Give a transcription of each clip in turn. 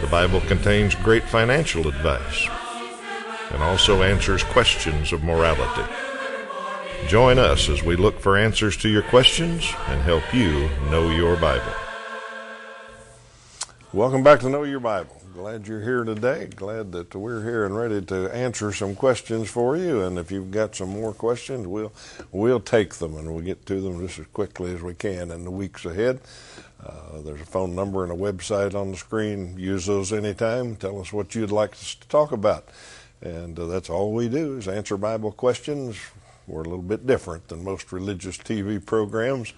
The Bible contains great financial advice and also answers questions of morality. Join us as we look for answers to your questions and help you know your Bible. Welcome back to Know Your Bible. Glad you're here today. Glad that we're here and ready to answer some questions for you. And if you've got some more questions, we'll we'll take them and we'll get to them just as quickly as we can in the weeks ahead. Uh, there's a phone number and a website on the screen. Use those anytime. Tell us what you'd like us to talk about. And uh, that's all we do is answer Bible questions. We're a little bit different than most religious TV programs.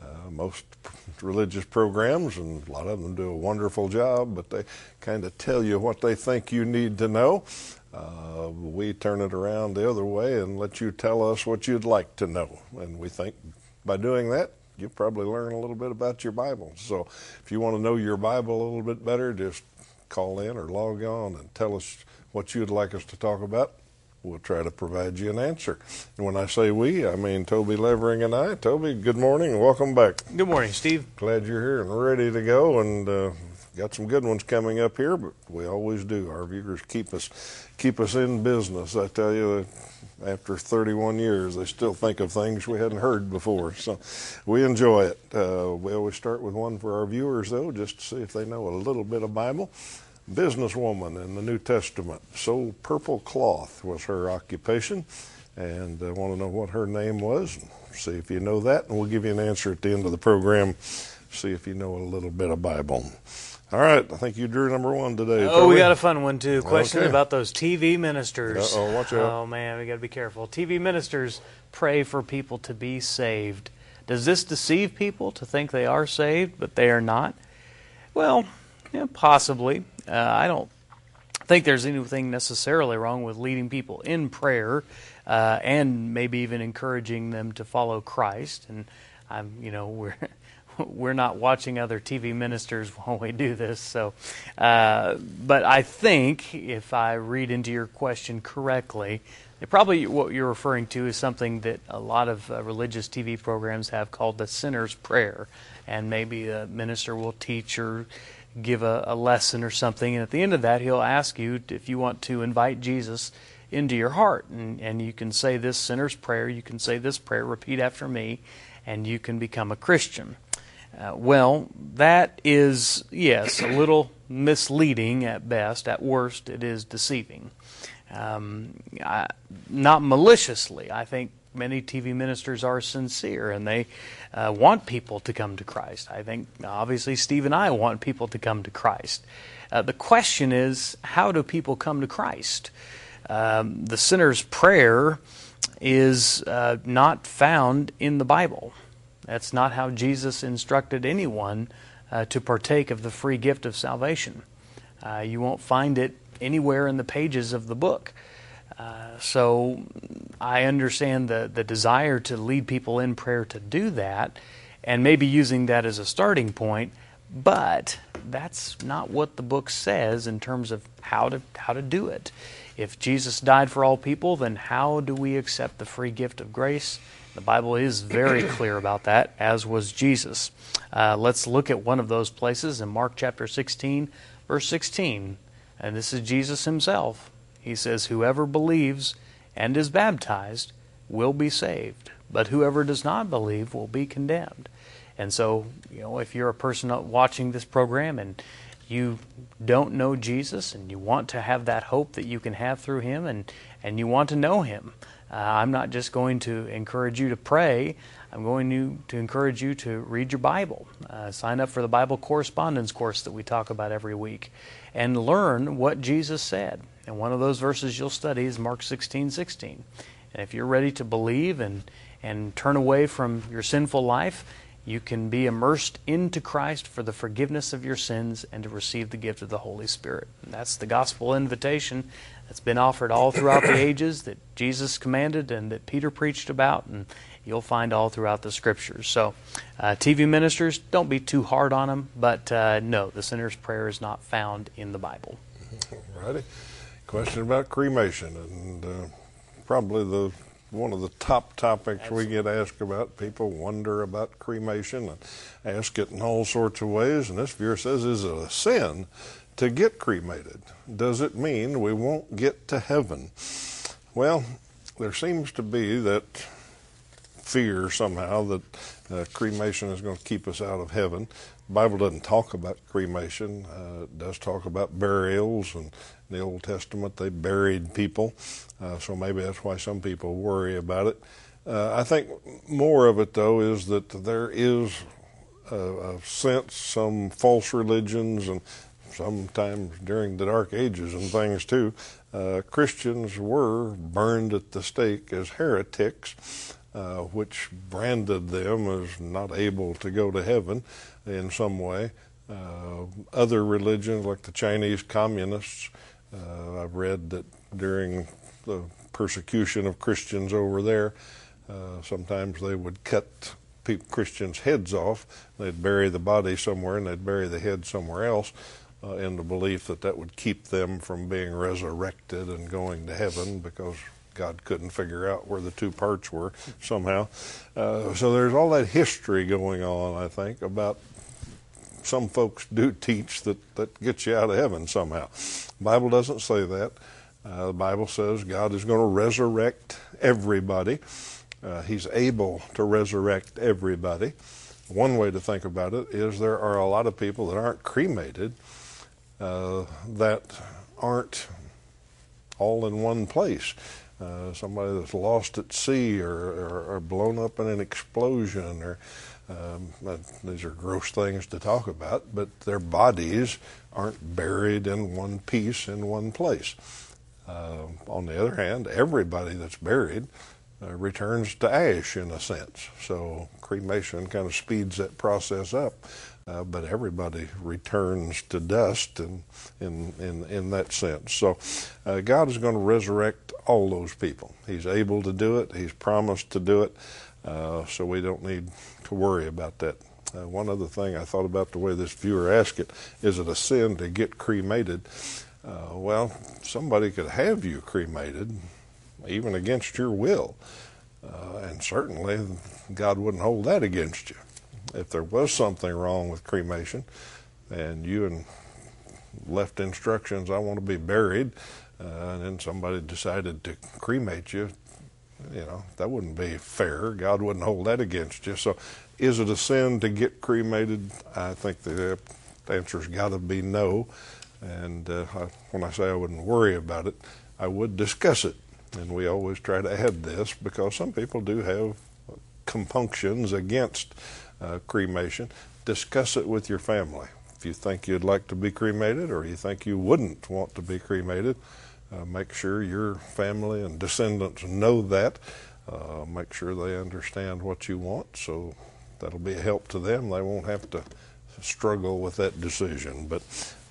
Uh, most religious programs, and a lot of them do a wonderful job, but they kind of tell you what they think you need to know. Uh, we turn it around the other way and let you tell us what you'd like to know. And we think by doing that, you'll probably learn a little bit about your Bible. So if you want to know your Bible a little bit better, just call in or log on and tell us what you'd like us to talk about. We'll try to provide you an answer. And when I say we, I mean Toby Levering and I. Toby, good morning and welcome back. Good morning, Steve. Glad you're here and ready to go. And uh, got some good ones coming up here, but we always do. Our viewers keep us keep us in business. I tell you, after 31 years, they still think of things we hadn't heard before. So we enjoy it. Uh, we always start with one for our viewers, though, just to see if they know a little bit of Bible. Businesswoman in the New Testament, sold purple cloth was her occupation, and I want to know what her name was. See if you know that, and we'll give you an answer at the end of the program. See if you know a little bit of Bible. All right, I think you drew number one today. Oh, Toby. we got a fun one too. Question okay. about those TV ministers. oh, watch out! Oh man, we got to be careful. TV ministers pray for people to be saved. Does this deceive people to think they are saved, but they are not? Well, yeah, possibly. Uh, I don't think there's anything necessarily wrong with leading people in prayer, uh, and maybe even encouraging them to follow Christ. And I'm, you know, we're we're not watching other TV ministers while we do this. So, uh, but I think if I read into your question correctly, probably what you're referring to is something that a lot of uh, religious TV programs have called the sinner's prayer, and maybe a minister will teach or give a, a lesson or something, and at the end of that, he'll ask you if you want to invite Jesus into your heart, and, and you can say this sinner's prayer, you can say this prayer, repeat after me, and you can become a Christian. Uh, well, that is, yes, a little misleading at best. At worst, it is deceiving. Um, I, not maliciously. I think many TV ministers are sincere and they uh, want people to come to Christ. I think, obviously, Steve and I want people to come to Christ. Uh, the question is, how do people come to Christ? Um, the sinner's prayer is uh, not found in the Bible. That's not how Jesus instructed anyone uh, to partake of the free gift of salvation. Uh, you won't find it anywhere in the pages of the book. Uh, so I understand the, the desire to lead people in prayer to do that, and maybe using that as a starting point, but that's not what the book says in terms of how to, how to do it. If Jesus died for all people, then how do we accept the free gift of grace? The Bible is very clear about that, as was Jesus. Uh, let's look at one of those places in Mark chapter 16, verse 16. And this is Jesus himself. He says, Whoever believes and is baptized will be saved, but whoever does not believe will be condemned. And so, you know, if you're a person watching this program and you don't know Jesus and you want to have that hope that you can have through Him and, and you want to know Him, uh, I'm not just going to encourage you to pray. I'm going to, to encourage you to read your Bible. Uh, sign up for the Bible correspondence course that we talk about every week and learn what Jesus said. And one of those verses you'll study is Mark 16 16. And if you're ready to believe and, and turn away from your sinful life, you can be immersed into Christ for the forgiveness of your sins and to receive the gift of the Holy Spirit. And that's the gospel invitation that's been offered all throughout the ages that Jesus commanded and that Peter preached about, and you'll find all throughout the scriptures. So, uh, TV ministers, don't be too hard on them, but uh, no, the sinner's prayer is not found in the Bible. Righty. Question about cremation, and uh, probably the one of the top topics Absolutely. we get asked about. People wonder about cremation and ask it in all sorts of ways. And this viewer says, "Is it a sin to get cremated? Does it mean we won't get to heaven?" Well, there seems to be that fear somehow that uh, cremation is going to keep us out of heaven. Bible doesn't talk about cremation. Uh, it does talk about burials, and in the Old Testament they buried people. Uh, so maybe that's why some people worry about it. Uh, I think more of it, though, is that there is a, a sense some false religions and sometimes during the Dark Ages and things too, uh, Christians were burned at the stake as heretics, uh, which branded them as not able to go to heaven in some way. Uh, other religions, like the Chinese communists, uh, I've read that during the persecution of Christians over there, uh, sometimes they would cut Christians' heads off. They'd bury the body somewhere and they'd bury the head somewhere else uh, in the belief that that would keep them from being resurrected and going to heaven because God couldn't figure out where the two parts were somehow. Uh, so there's all that history going on, I think, about some folks do teach that that gets you out of heaven somehow. The Bible doesn't say that. Uh, the Bible says God is going to resurrect everybody. Uh, he's able to resurrect everybody. One way to think about it is there are a lot of people that aren't cremated uh, that aren't all in one place. Uh, somebody that's lost at sea or, or, or, blown up in an explosion or um, these are gross things to talk about, but their bodies aren't buried in one piece in one place. Uh, on the other hand, everybody that's buried uh, returns to ash in a sense. So cremation kind of speeds that process up uh, but everybody returns to dust in, in, in, in that sense. So uh, God is going to resurrect all those people. He's able to do it, He's promised to do it, uh, so we don't need to worry about that. Uh, one other thing I thought about the way this viewer asked it is it a sin to get cremated? Uh, well, somebody could have you cremated, even against your will. Uh, and certainly God wouldn't hold that against you if there was something wrong with cremation and you and left instructions, I want to be buried, uh, and then somebody decided to cremate you, you know, that wouldn't be fair. God wouldn't hold that against you. So, is it a sin to get cremated? I think the answer's got to be no. And uh, I, when I say I wouldn't worry about it, I would discuss it. And we always try to add this because some people do have compunctions against uh, cremation, discuss it with your family. If you think you'd like to be cremated or you think you wouldn't want to be cremated, uh, make sure your family and descendants know that. Uh, make sure they understand what you want so that'll be a help to them. They won't have to struggle with that decision, but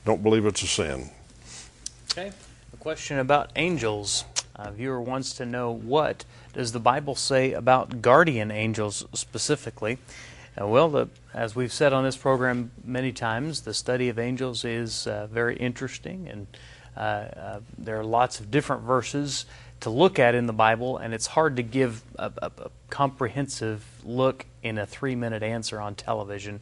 don't believe it's a sin. Okay. A question about angels. A viewer wants to know what does the Bible say about guardian angels specifically? Uh, well, the, as we've said on this program many times, the study of angels is uh, very interesting, and uh, uh, there are lots of different verses to look at in the Bible, and it's hard to give a, a, a comprehensive look in a three minute answer on television.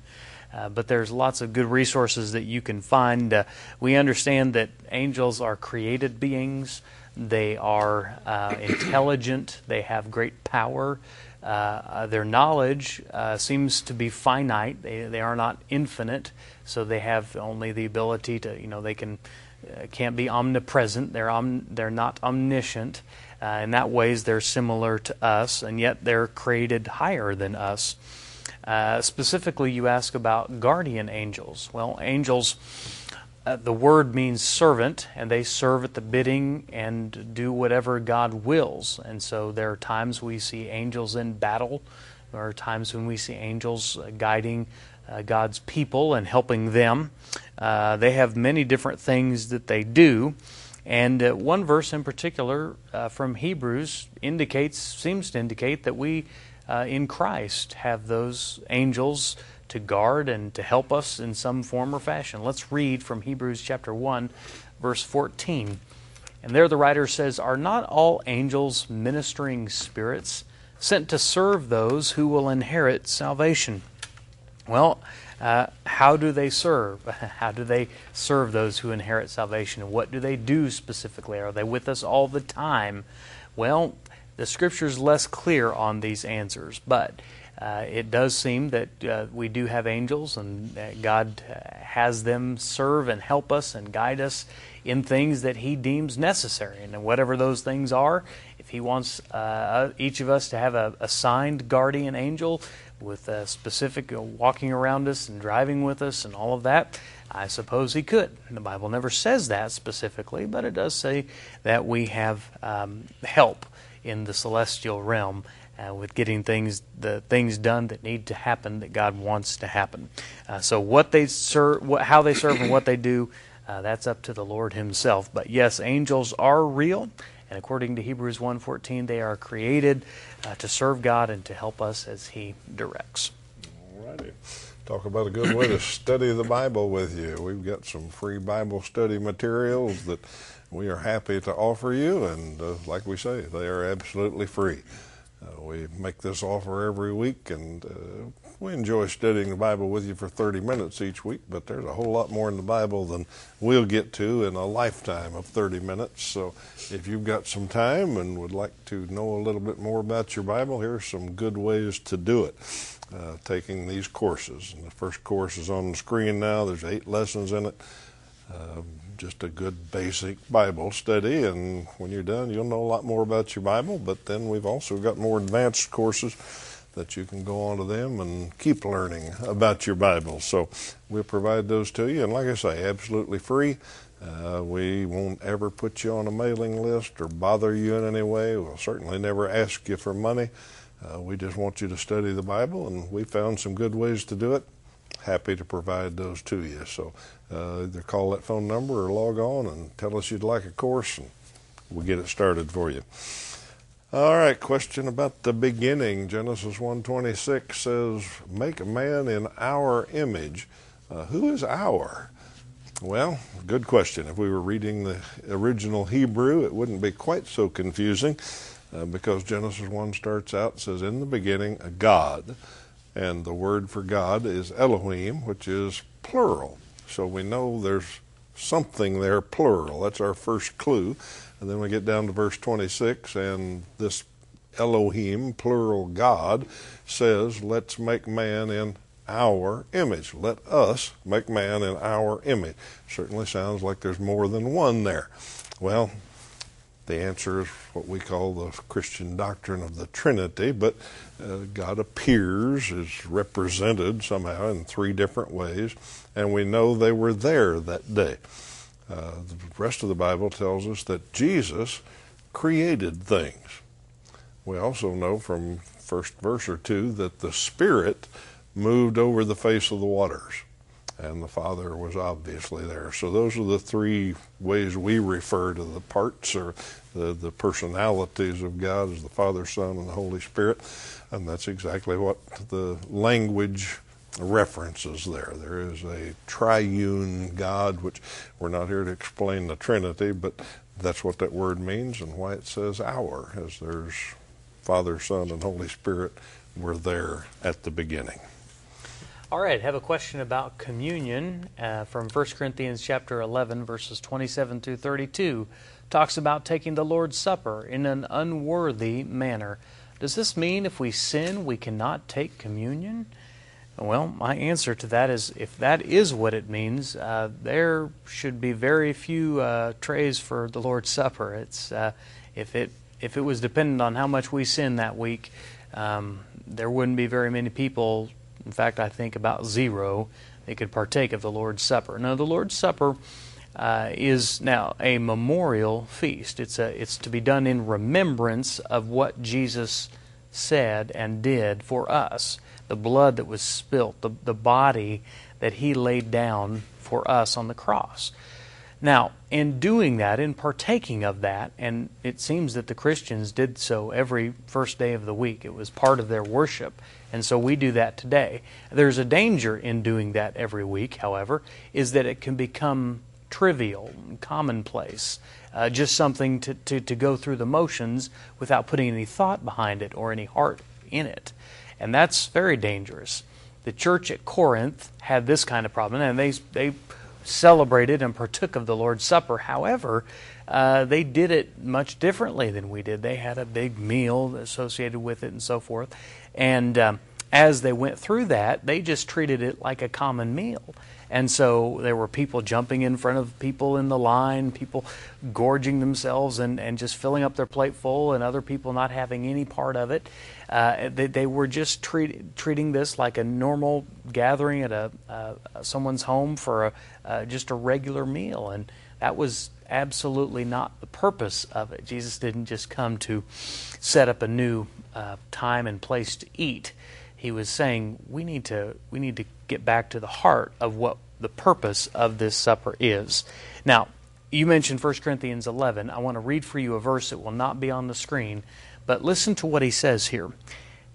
Uh, but there's lots of good resources that you can find. Uh, we understand that angels are created beings. They are intelligent. They have great power. Uh, uh, their knowledge uh, seems to be finite. They, they are not infinite, so they have only the ability to, you know, they can can't be omnipresent. They're om- they're not omniscient. Uh, in that ways, they're similar to us, and yet they're created higher than us. Uh, specifically, you ask about guardian angels. Well, angels uh, the word means servant, and they serve at the bidding and do whatever God wills. And so there are times we see angels in battle There are times when we see angels uh, guiding uh, God's people and helping them. Uh, they have many different things that they do. And uh, one verse in particular uh, from Hebrews indicates, seems to indicate that we in Christ have those angels to guard and to help us in some form or fashion. Let's read from Hebrews chapter 1, verse 14. And there the writer says, Are not all angels ministering spirits sent to serve those who will inherit salvation? Well, uh, how do they serve? How do they serve those who inherit salvation? What do they do specifically? Are they with us all the time? Well, the scripture is less clear on these answers, but uh, it does seem that uh, we do have angels and God uh, has them serve and help us and guide us in things that He deems necessary. And whatever those things are, if He wants uh, each of us to have a assigned guardian angel, with a specific uh, walking around us and driving with us and all of that? I suppose he could. The Bible never says that specifically, but it does say that we have um, help in the celestial realm uh, with getting things the things done that need to happen that God wants to happen. Uh, so what they serve, what, how they serve, and what they do, uh, that's up to the Lord Himself. But yes, angels are real. And according to Hebrews 1:14, they are created uh, to serve God and to help us as He directs. All righty. Talk about a good way to study the Bible with you. We've got some free Bible study materials that we are happy to offer you, and uh, like we say, they are absolutely free. Uh, we make this offer every week, and uh, we enjoy studying the Bible with you for 30 minutes each week, but there's a whole lot more in the Bible than we'll get to in a lifetime of 30 minutes. So if you've got some time and would like to know a little bit more about your Bible, here are some good ways to do it. Uh, taking these courses. And the first course is on the screen now. There's eight lessons in it. Uh, just a good basic Bible study, and when you're done, you'll know a lot more about your Bible. But then we've also got more advanced courses that you can go on to them and keep learning about your Bible. So we'll provide those to you. And like I say, absolutely free. Uh, we won't ever put you on a mailing list or bother you in any way. We'll certainly never ask you for money. Uh, we just want you to study the Bible, and we found some good ways to do it. Happy to provide those to you. So uh, either call that phone number or log on and tell us you'd like a course, and we'll get it started for you. All right, question about the beginning. Genesis 1:26 says, "Make a man in our image." Uh, who is our? Well, good question. If we were reading the original Hebrew, it wouldn't be quite so confusing uh, because Genesis 1 starts out says, "In the beginning, a God," and the word for God is Elohim, which is plural. So we know there's something there plural. That's our first clue. And then we get down to verse 26, and this Elohim, plural God, says, Let's make man in our image. Let us make man in our image. Certainly sounds like there's more than one there. Well, the answer is what we call the Christian doctrine of the Trinity, but uh, God appears, is represented somehow in three different ways, and we know they were there that day. Uh, the rest of the Bible tells us that Jesus created things. We also know from first verse or two that the Spirit moved over the face of the waters, and the Father was obviously there. So those are the three ways we refer to the parts or the, the personalities of God as the Father, Son, and the Holy Spirit, and that's exactly what the language references there. There is a triune God, which we're not here to explain the Trinity, but that's what that word means and why it says our, as there's Father, Son, and Holy Spirit were there at the beginning. All right, have a question about communion uh, from 1 Corinthians chapter 11, verses 27 through 32. Talks about taking the Lord's Supper in an unworthy manner. Does this mean if we sin, we cannot take communion? Well, my answer to that is if that is what it means, uh, there should be very few uh, trays for the Lord's Supper. It's uh, if it if it was dependent on how much we sin that week, um, there wouldn't be very many people. In fact, I think about zero that could partake of the Lord's Supper. Now, the Lord's Supper uh, is now a memorial feast. It's a it's to be done in remembrance of what Jesus said and did for us, the blood that was spilt, the, the body that he laid down for us on the cross. Now, in doing that, in partaking of that, and it seems that the Christians did so every first day of the week, it was part of their worship, and so we do that today. There's a danger in doing that every week, however, is that it can become trivial, commonplace, uh, just something to, to, to go through the motions without putting any thought behind it or any heart in it. And that's very dangerous. The church at Corinth had this kind of problem, and they, they celebrated and partook of the Lord's Supper. However, uh, they did it much differently than we did. They had a big meal associated with it and so forth. And um, as they went through that, they just treated it like a common meal. And so there were people jumping in front of people in the line, people gorging themselves and, and just filling up their plate full, and other people not having any part of it. Uh, they, they were just treat, treating this like a normal gathering at a uh, someone's home for a, uh, just a regular meal, and that was absolutely not the purpose of it. Jesus didn't just come to set up a new uh, time and place to eat. He was saying we need to we need to get back to the heart of what the purpose of this supper is. Now, you mentioned 1 Corinthians 11. I want to read for you a verse that will not be on the screen, but listen to what he says here.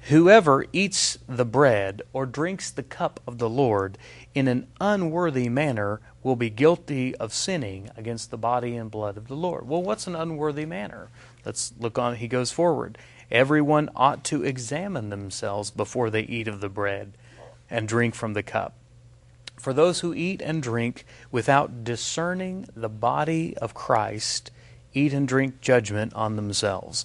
Whoever eats the bread or drinks the cup of the Lord in an unworthy manner will be guilty of sinning against the body and blood of the Lord. Well, what's an unworthy manner? Let's look on. He goes forward. Everyone ought to examine themselves before they eat of the bread and drink from the cup. For those who eat and drink without discerning the body of Christ eat and drink judgment on themselves.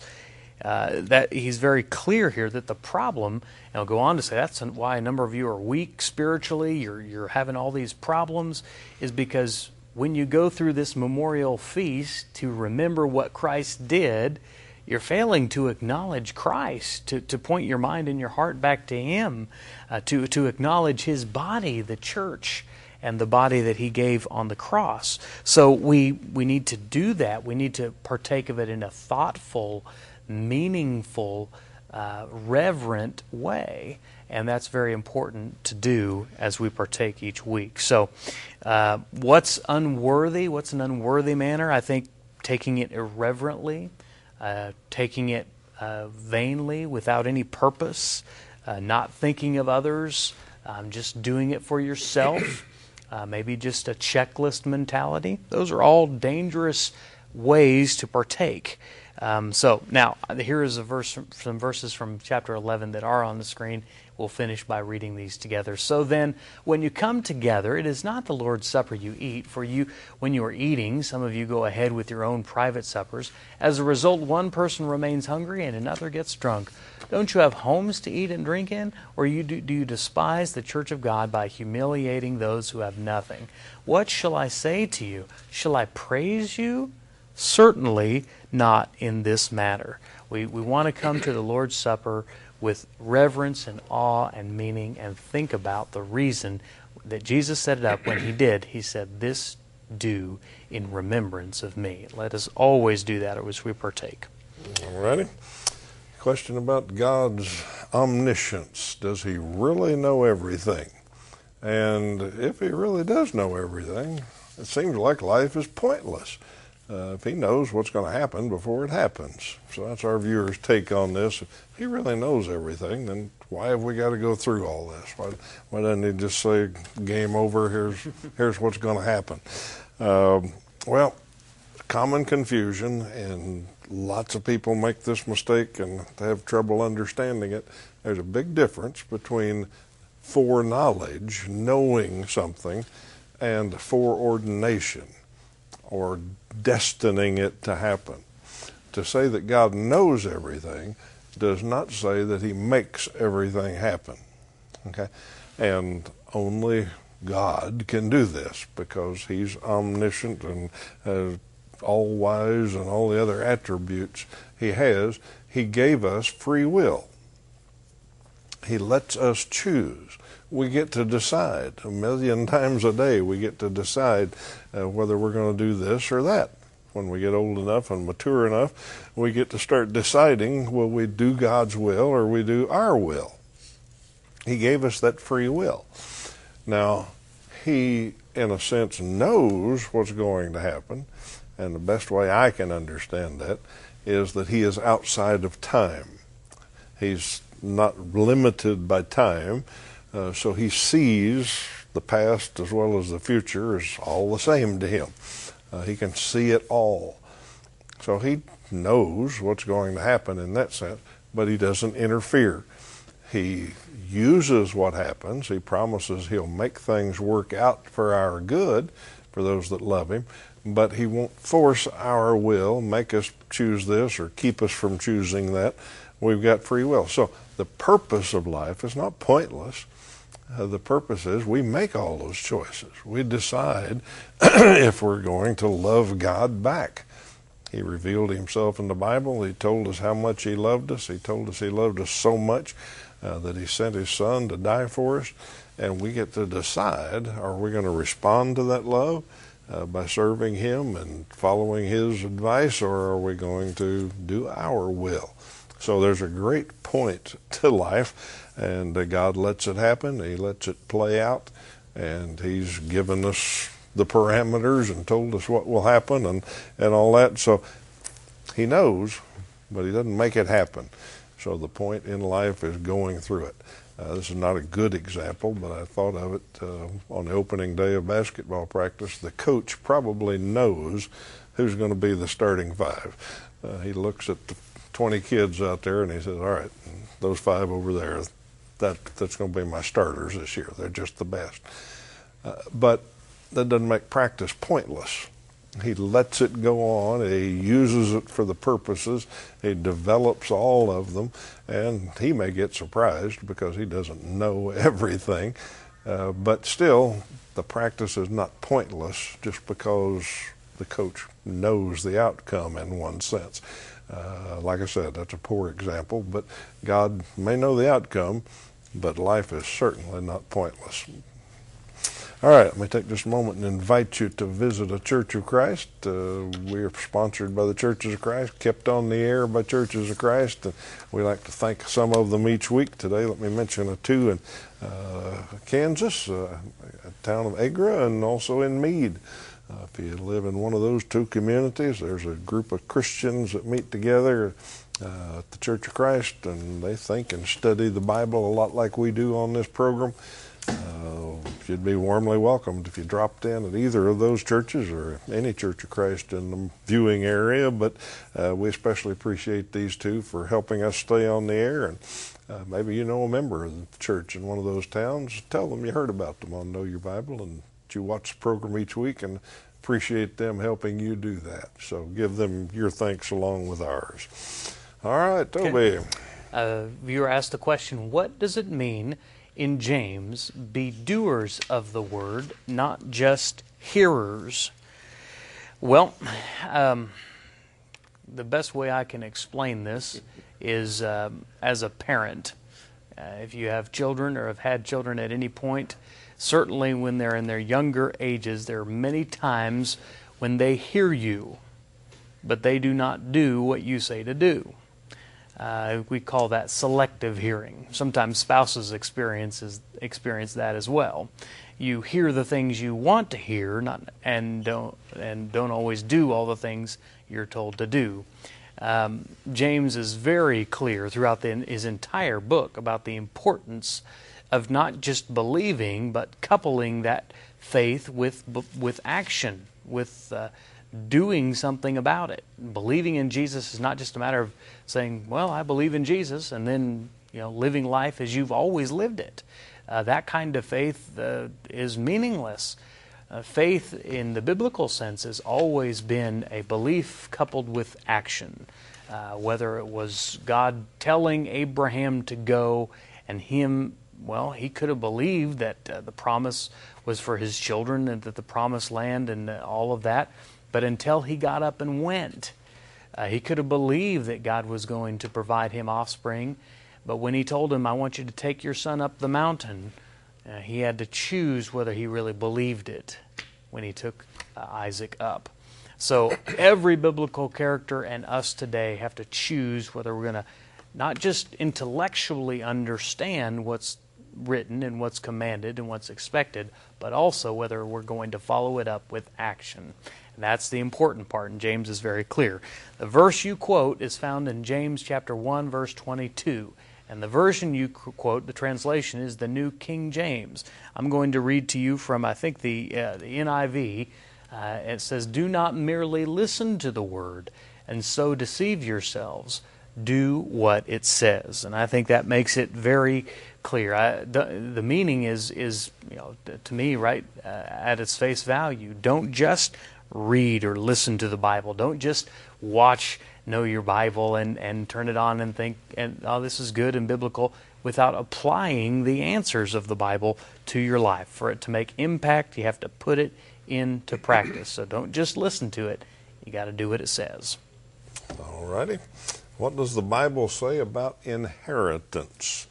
Uh, that he's very clear here that the problem, and I'll go on to say that's why a number of you are weak spiritually, you're, you're having all these problems, is because when you go through this memorial feast to remember what Christ did, you're failing to acknowledge Christ, to, to point your mind and your heart back to Him, uh, to, to acknowledge His body, the church, and the body that He gave on the cross. So we, we need to do that. We need to partake of it in a thoughtful, meaningful, uh, reverent way. And that's very important to do as we partake each week. So, uh, what's unworthy? What's an unworthy manner? I think taking it irreverently, uh, taking it uh, vainly without any purpose, uh, not thinking of others, um, just doing it for yourself, uh, maybe just a checklist mentality. Those are all dangerous ways to partake. Um, so now here is a verse, some verses from chapter 11 that are on the screen. We'll finish by reading these together. So then, when you come together, it is not the Lord's supper you eat, for you, when you are eating, some of you go ahead with your own private suppers. As a result, one person remains hungry and another gets drunk. Don't you have homes to eat and drink in? Or you do, do you despise the church of God by humiliating those who have nothing? What shall I say to you? Shall I praise you? Certainly not in this matter. We, we want to come to the Lord's Supper with reverence and awe and meaning and think about the reason that Jesus set it up when he did. He said, This do in remembrance of me. Let us always do that as we partake. All righty. Question about God's omniscience. Does he really know everything? And if he really does know everything, it seems like life is pointless uh, if he knows what's going to happen before it happens. So that's our viewer's take on this. If he really knows everything, then why have we got to go through all this? Why, why doesn't he just say, game over, here's, here's what's going to happen? Um, well, common confusion, and lots of people make this mistake and have trouble understanding it. There's a big difference between foreknowledge, knowing something, and foreordination or destining it to happen. To say that God knows everything does not say that He makes everything happen. Okay? And only God can do this because He's omniscient and uh, all wise and all the other attributes He has. He gave us free will. He lets us choose. We get to decide a million times a day. We get to decide uh, whether we're going to do this or that. when we get old enough and mature enough, we get to start deciding will we do God's will or we do our will. He gave us that free will. Now, He, in a sense, knows what's going to happen, and the best way I can understand that is that He is outside of time. He's not limited by time, uh, so He sees the past as well as the future is all the same to Him. Uh, he can see it all. So he knows what's going to happen in that sense, but he doesn't interfere. He uses what happens. He promises he'll make things work out for our good, for those that love him, but he won't force our will, make us choose this or keep us from choosing that. We've got free will. So the purpose of life is not pointless. Uh, the purpose is we make all those choices. We decide if we're going to love God back. He revealed himself in the Bible. He told us how much he loved us. He told us he loved us so much uh, that he sent his son to die for us. And we get to decide are we going to respond to that love uh, by serving him and following his advice, or are we going to do our will? So there's a great point to life and uh, God lets it happen. He lets it play out, and He's given us the parameters and told us what will happen and and all that. So He knows, but He doesn't make it happen. So the point in life is going through it. Uh, this is not a good example, but I thought of it uh, on the opening day of basketball practice. The coach probably knows who's going to be the starting five. Uh, he looks at the 20 kids out there and he says, All right, those five over there, that that's going to be my starters this year. They're just the best. Uh, but that doesn't make practice pointless. He lets it go on. He uses it for the purposes. He develops all of them, and he may get surprised because he doesn't know everything. Uh, but still, the practice is not pointless just because the coach knows the outcome in one sense. Uh, like I said, that's a poor example, but God may know the outcome, but life is certainly not pointless. All right, let me take just a moment and invite you to visit a Church of Christ. Uh, we are sponsored by the Churches of Christ, kept on the air by Churches of Christ, and we like to thank some of them each week. Today, let me mention a two in uh, Kansas, uh, town of Agra, and also in Meade. Uh, if you live in one of those two communities, there's a group of Christians that meet together uh, at the Church of Christ, and they think and study the Bible a lot like we do on this program. Uh, you'd be warmly welcomed if you dropped in at either of those churches or any Church of Christ in the viewing area. But uh, we especially appreciate these two for helping us stay on the air. And uh, maybe you know a member of the church in one of those towns. Tell them you heard about them on Know Your Bible and you watch the program each week and appreciate them helping you do that. So give them your thanks along with ours. All right, Toby. Uh, viewer asked the question What does it mean in James, be doers of the word, not just hearers? Well, um, the best way I can explain this is um, as a parent. Uh, if you have children or have had children at any point, certainly when they're in their younger ages, there are many times when they hear you, but they do not do what you say to do. Uh, we call that selective hearing. Sometimes spouses experiences experience that as well. You hear the things you want to hear, not and don't and don't always do all the things you're told to do. Um, James is very clear throughout the, his entire book about the importance of not just believing, but coupling that faith with with action, with uh, doing something about it. Believing in Jesus is not just a matter of saying, "Well, I believe in Jesus," and then you know living life as you've always lived it. Uh, that kind of faith uh, is meaningless. Uh, faith, in the biblical sense, has always been a belief coupled with action. Uh, whether it was God telling Abraham to go and him well, he could have believed that uh, the promise was for his children and that the promised land and uh, all of that. But until he got up and went, uh, he could have believed that God was going to provide him offspring. But when he told him, I want you to take your son up the mountain, uh, he had to choose whether he really believed it when he took uh, Isaac up. So every biblical character and us today have to choose whether we're going to not just intellectually understand what's written and what's commanded and what's expected, but also whether we're going to follow it up with action. And that's the important part, and James is very clear. The verse you quote is found in James chapter 1 verse 22. And the version you quote, the translation is the New King James. I'm going to read to you from, I think, the, uh, the NIV. Uh, it says, Do not merely listen to the word and so deceive yourselves. Do what it says. And I think that makes it very clear. I, the, the meaning is, is you know, to me, right uh, at its face value. Don't just read or listen to the Bible. Don't just watch Know Your Bible and, and turn it on and think, and oh, this is good and biblical, without applying the answers of the Bible to your life. For it to make impact, you have to put it into practice. So don't just listen to it, you got to do what it says. All righty. What does the Bible say about inheritance?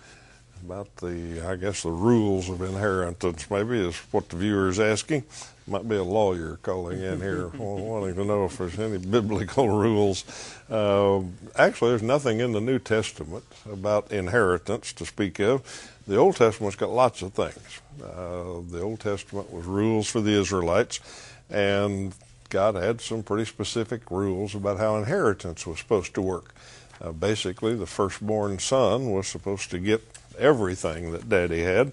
About the, I guess, the rules of inheritance, maybe, is what the viewer is asking. Might be a lawyer calling in here wanting to know if there's any biblical rules. Uh, actually, there's nothing in the New Testament about inheritance to speak of. The Old Testament's got lots of things. Uh, the Old Testament was rules for the Israelites, and God had some pretty specific rules about how inheritance was supposed to work. Uh, basically, the firstborn son was supposed to get everything that daddy had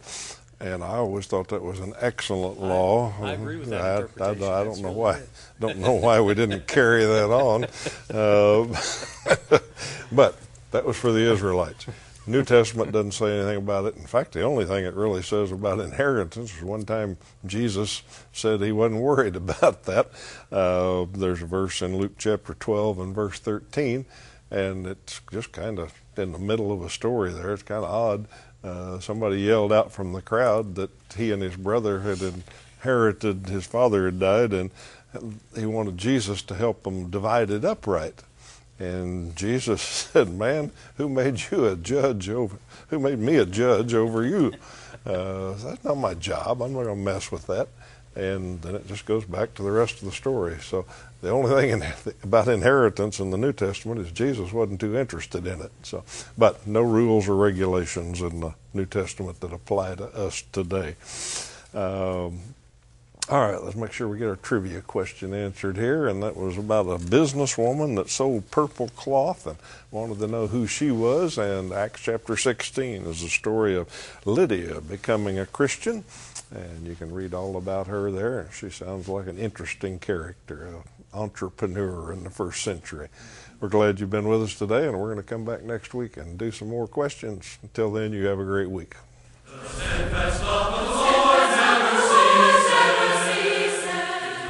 and I always thought that was an excellent law. I, I agree with that I, interpretation. I, I don't know really why. Good. Don't know why we didn't carry that on, uh, but that was for the Israelites. New Testament doesn't say anything about it. In fact, the only thing it really says about inheritance is one time Jesus said he wasn't worried about that. Uh, there's a verse in Luke chapter 12 and verse 13, and it's just kind of in the middle of a story there. It's kind of odd. Uh, somebody yelled out from the crowd that he and his brother had inherited, his father had died, and he wanted Jesus to help them divide it up right. And Jesus said, "Man, who made you a judge over? Who made me a judge over you? Uh, that's not my job. I'm not going to mess with that." And then it just goes back to the rest of the story. So the only thing in, about inheritance in the New Testament is Jesus wasn't too interested in it. So, but no rules or regulations in the New Testament that apply to us today. Um, all right, let's make sure we get our trivia question answered here. And that was about a businesswoman that sold purple cloth and wanted to know who she was. And Acts chapter 16 is the story of Lydia becoming a Christian. And you can read all about her there. She sounds like an interesting character, an entrepreneur in the first century. We're glad you've been with us today, and we're going to come back next week and do some more questions. Until then, you have a great week.